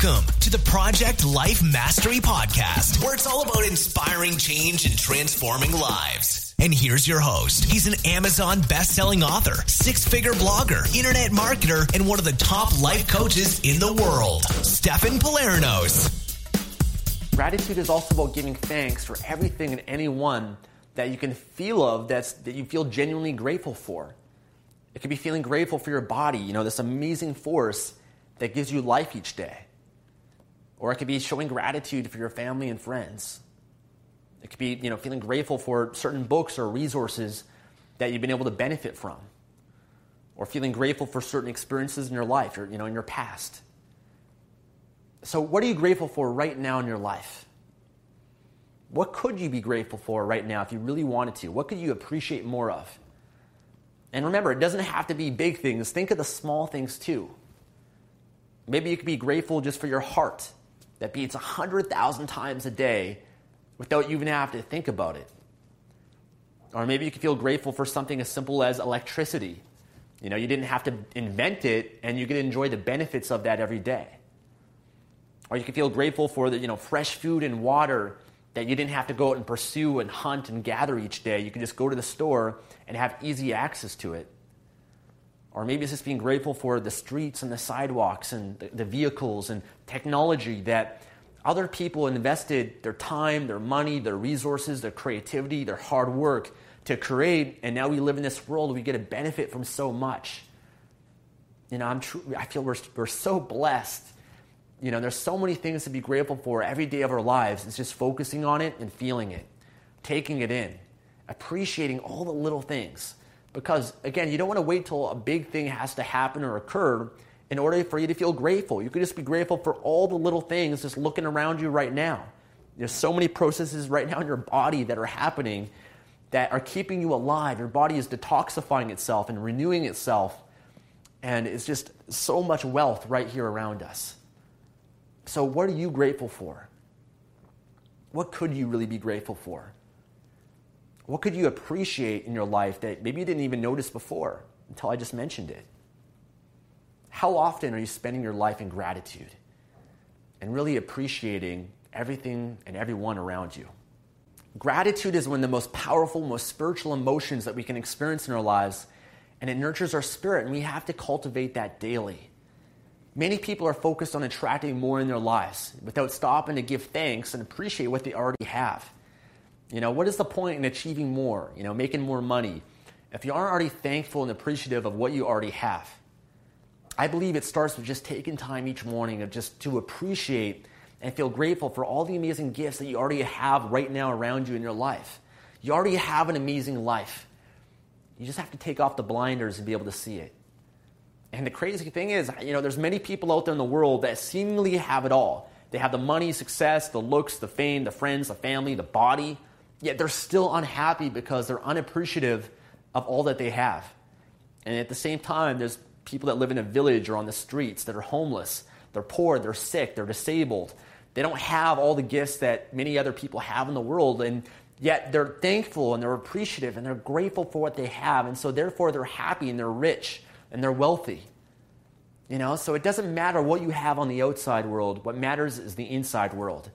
Welcome to the Project Life Mastery Podcast, where it's all about inspiring change and transforming lives. And here's your host. He's an Amazon best-selling author, six-figure blogger, internet marketer, and one of the top life coaches in the world, Stefan Palernos. Gratitude is also about giving thanks for everything and anyone that you can feel of that's that you feel genuinely grateful for. It could be feeling grateful for your body, you know, this amazing force that gives you life each day. Or it could be showing gratitude for your family and friends. It could be, you know, feeling grateful for certain books or resources that you've been able to benefit from. Or feeling grateful for certain experiences in your life or, you know, in your past. So, what are you grateful for right now in your life? What could you be grateful for right now if you really wanted to? What could you appreciate more of? And remember, it doesn't have to be big things. Think of the small things too. Maybe you could be grateful just for your heart that beats 100,000 times a day without you even having to think about it. Or maybe you can feel grateful for something as simple as electricity. You know, you didn't have to invent it and you can enjoy the benefits of that every day. Or you can feel grateful for the, you know, fresh food and water that you didn't have to go out and pursue and hunt and gather each day. You can just go to the store and have easy access to it. Or maybe it's just being grateful for the streets and the sidewalks and the, vehicles and technology that other people invested their time, their money, their resources, their creativity, their hard work to create. And now we live in this world, we get a benefit from so much. You know, I'm true, I feel we're, we're so blessed. You know, there's so many things to be grateful for every day of our lives. It's just focusing on it and feeling it, taking it in, appreciating all the little things. Because, again, you don't want to wait till a big thing has to happen or occur in order for you to feel grateful. You could just be grateful for all the little things just looking around you right now. There's so many processes right now in your body that are happening that are keeping you alive. Your body is detoxifying itself and renewing itself. And it's just so much wealth right here around us. So, what are you grateful for? What could you really be grateful for? What could you appreciate in your life that maybe you didn't even notice before until I just mentioned it? How often are you spending your life in gratitude and really appreciating everything and everyone around you? Gratitude is one of the most powerful, most spiritual emotions that we can experience in our lives, and it nurtures our spirit, and we have to cultivate that daily. Many people are focused on attracting more in their lives without stopping to give thanks and appreciate what they already have. You know, what is the point in achieving more, you know, making more money, if you aren't already thankful and appreciative of what you already have? I believe it starts with just taking time each morning of just to appreciate and feel grateful for all the amazing gifts that you already have right now around you in your life. You already have an amazing life. You just have to take off the blinders and be able to see it. And the crazy thing is, you know, there's many people out there in the world that seemingly have it all. They have the money, success, the looks, the fame, the friends, the family, the body, yet they're still unhappy because they're unappreciative of all that they have. And at the same time, there's people that live in a village or on the streets that are homeless. They're poor, they're sick, they're disabled. They don't have all the gifts that many other people have in the world. And yet they're thankful and they're appreciative and they're grateful for what they have. And so therefore they're happy and they're rich and they're wealthy. You know, so it doesn't matter what you have on the outside world. What matters is the inside world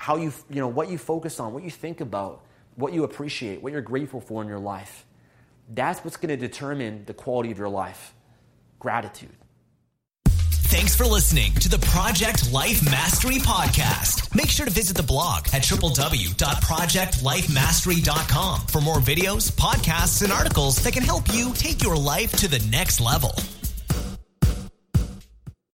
how you, you know, what you focus on, what you think about, what you appreciate, what you're grateful for in your life. That's what's going to determine the quality of your life. Gratitude. Thanks for listening to the Project Life Mastery Podcast. Make sure to visit the blog at www.projectlifemastery.com for more videos, podcasts, and articles that can help you take your life to the next level.